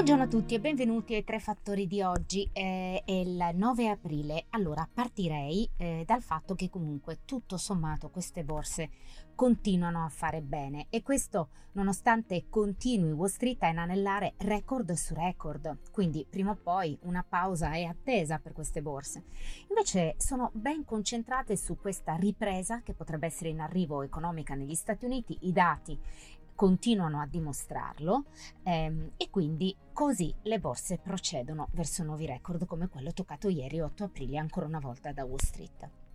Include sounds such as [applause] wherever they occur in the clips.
Buongiorno a tutti e benvenuti ai tre fattori di oggi. Eh, è il 9 aprile. Allora partirei eh, dal fatto che comunque tutto sommato queste borse continuano a fare bene e questo nonostante continui Wall Street a inanellare record su record. Quindi prima o poi una pausa è attesa per queste borse. Invece sono ben concentrate su questa ripresa che potrebbe essere in arrivo economica negli Stati Uniti. I dati continuano a dimostrarlo ehm, e quindi così le borse procedono verso nuovi record come quello toccato ieri 8 aprile ancora una volta da Wall Street.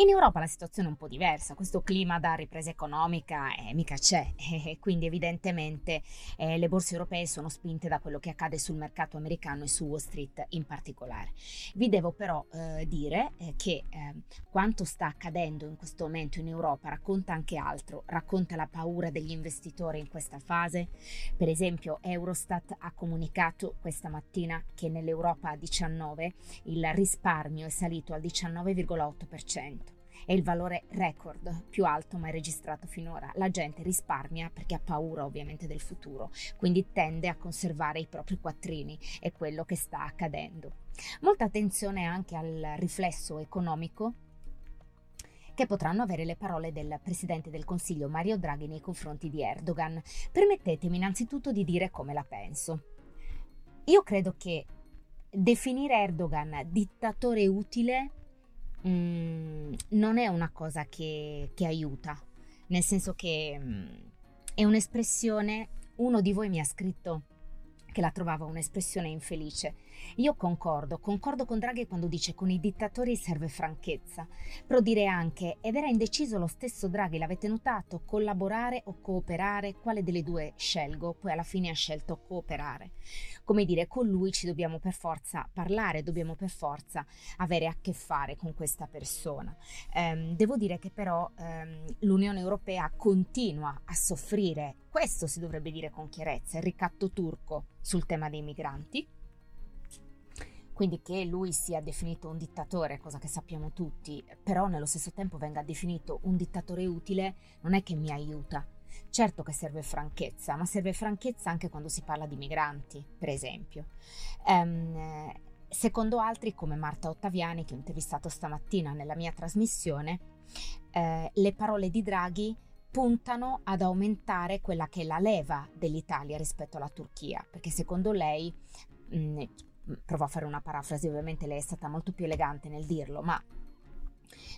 In Europa la situazione è un po' diversa, questo clima da ripresa economica eh, mica c'è [laughs] e quindi evidentemente eh, le borse europee sono spinte da quello che accade sul mercato americano e su Wall Street in particolare. Vi devo però eh, dire eh, che ehm, quanto sta accadendo in questo momento in Europa racconta anche altro, racconta la paura degli investitori in questa fase. Per esempio Eurostat ha comunicato questa mattina che nell'Europa a 19 il risparmio è salito al 19,8% è il valore record più alto mai registrato finora. La gente risparmia perché ha paura ovviamente del futuro, quindi tende a conservare i propri quattrini, è quello che sta accadendo. Molta attenzione anche al riflesso economico che potranno avere le parole del Presidente del Consiglio Mario Draghi nei confronti di Erdogan. Permettetemi innanzitutto di dire come la penso. Io credo che definire Erdogan dittatore utile mm, non è una cosa che, che, aiuta, nel senso che mm, è un'espressione, uno di voi mi ha scritto che la trovava un'espressione infelice. Io concordo, concordo con Draghi quando dice con i dittatori serve franchezza, però dire anche, ed era indeciso lo stesso Draghi, l'avete notato, collaborare o cooperare, quale delle due scelgo? Poi alla fine ha scelto cooperare. Come dire, con lui ci dobbiamo per forza parlare, dobbiamo per forza avere a che fare con questa persona. Um, devo dire che però um, l'Unione Europea continua a soffrire, questo si dovrebbe dire con chiarezza, il ricatto turco sul tema dei migranti. Quindi che lui sia definito un dittatore, cosa che sappiamo tutti, però nello stesso tempo venga definito un dittatore utile, non è che mi aiuta. Certo che serve franchezza, ma serve franchezza anche quando si parla di migranti, per esempio. Um, secondo altri, come Marta Ottaviani, che ho intervistato stamattina nella mia trasmissione, eh, le parole di Draghi puntano ad aumentare quella che è la leva dell'Italia rispetto alla Turchia, perché secondo lei, provo a fare una parafrasi, ovviamente lei è stata molto più elegante nel dirlo, ma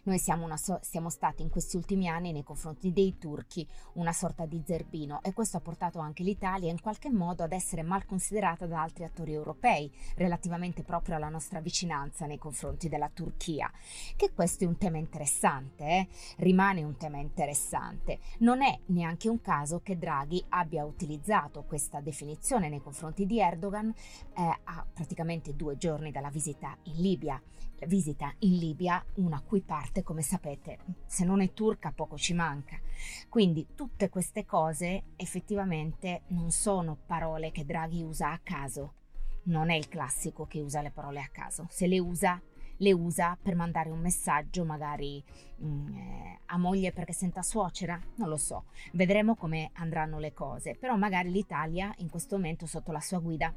noi siamo, so- siamo, stati in questi ultimi anni nei confronti dei turchi una sorta di zerbino e questo ha portato anche l'Italia in qualche modo ad essere mal considerata da altri attori europei relativamente proprio alla nostra vicinanza nei confronti della Turchia. Che questo è un tema interessante, eh? rimane un tema interessante. Non è neanche un caso che Draghi abbia utilizzato questa definizione nei confronti di Erdogan eh, a praticamente due giorni dalla visita in Libia. La visita in Libia, una cui parte parte, come sapete, se non è turca poco ci manca. Quindi tutte queste cose effettivamente non sono parole che Draghi usa a caso. Non è il classico che usa le parole a caso. Se le usa, le usa per mandare un messaggio magari mh, mm, eh, a moglie perché senta suocera, non lo so, vedremo come andranno le cose, però magari l'Italia in questo momento sotto la sua guida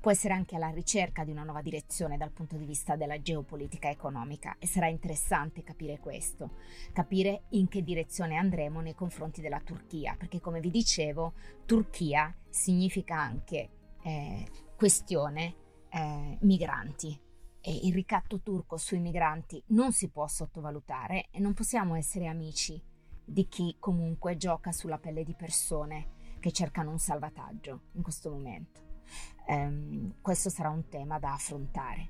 può essere anche alla ricerca di una nuova direzione dal punto di vista della geopolitica economica e sarà interessante capire questo, capire in che direzione andremo nei confronti della Turchia, perché come vi dicevo, Turchia significa anche eh, questione eh, migranti. Il ricatto turco sui migranti non si può sottovalutare e non possiamo essere amici di chi comunque gioca sulla pelle di persone che cercano un salvataggio in questo momento. Um, questo sarà un tema da affrontare.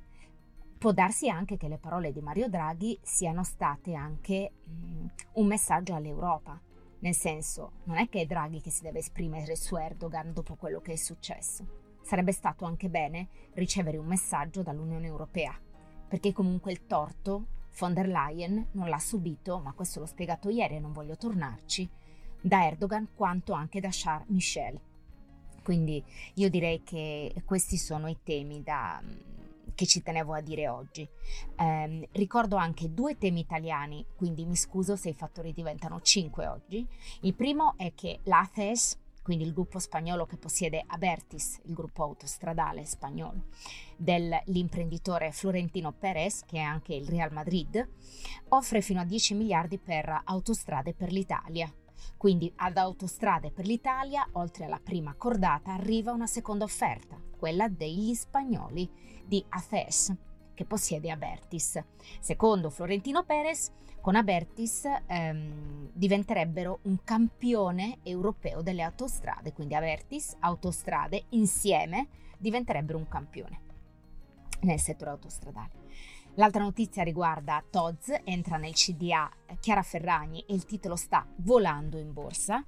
Può darsi anche che le parole di Mario Draghi siano state anche um, un messaggio all'Europa, nel senso non è che è Draghi che si deve esprimere su Erdogan dopo quello che è successo. Sarebbe stato anche bene ricevere un messaggio dall'Unione Europea, perché comunque il torto von der Leyen non l'ha subito, ma questo l'ho spiegato ieri e non voglio tornarci, da Erdogan quanto anche da Charles Michel Quindi io direi che questi sono i temi da, che ci tenevo a dire oggi. Eh, ricordo anche due temi italiani, quindi mi scuso se i fattori diventano cinque oggi. Il primo è che l'ACES, quindi il gruppo spagnolo che possiede Abertis, il gruppo autostradale spagnolo, dell'imprenditore Florentino Perez, che è anche il Real Madrid, offre fino a 10 miliardi per autostrade per l'Italia. Quindi ad Autostrade per l'Italia, oltre alla prima cordata, arriva una seconda offerta, quella degli spagnoli di ACES, che possiede Abertis. Secondo Florentino Perez, con Abertis ehm, diventerebbero un campione europeo delle autostrade, quindi Abertis, autostrade insieme diventerebbero un campione nel settore autostradale. L'altra notizia riguarda Toz, entra nel CDA Chiara Ferragni e il titolo sta volando in borsa.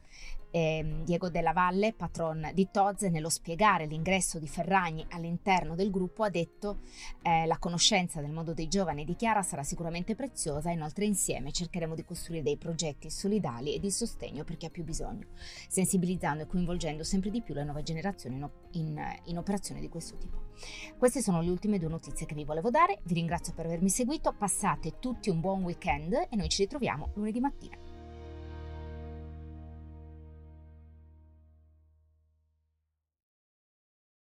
Eh, Diego Della Valle, patron di Toz, nello spiegare l'ingresso di Ferragni all'interno del gruppo ha detto eh, la conoscenza del mondo dei giovani di Chiara sarà sicuramente preziosa, inoltre insieme cercheremo di costruire dei progetti solidali e di sostegno per chi ha più bisogno, sensibilizzando e coinvolgendo sempre di più le nuove generazioni in, in, in operazioni di questo tipo. Queste sono le ultime due notizie che vi volevo dare, vi ringrazio per avermi seguito, passate tutti un buon weekend e noi ci ritroviamo lunedì mattina.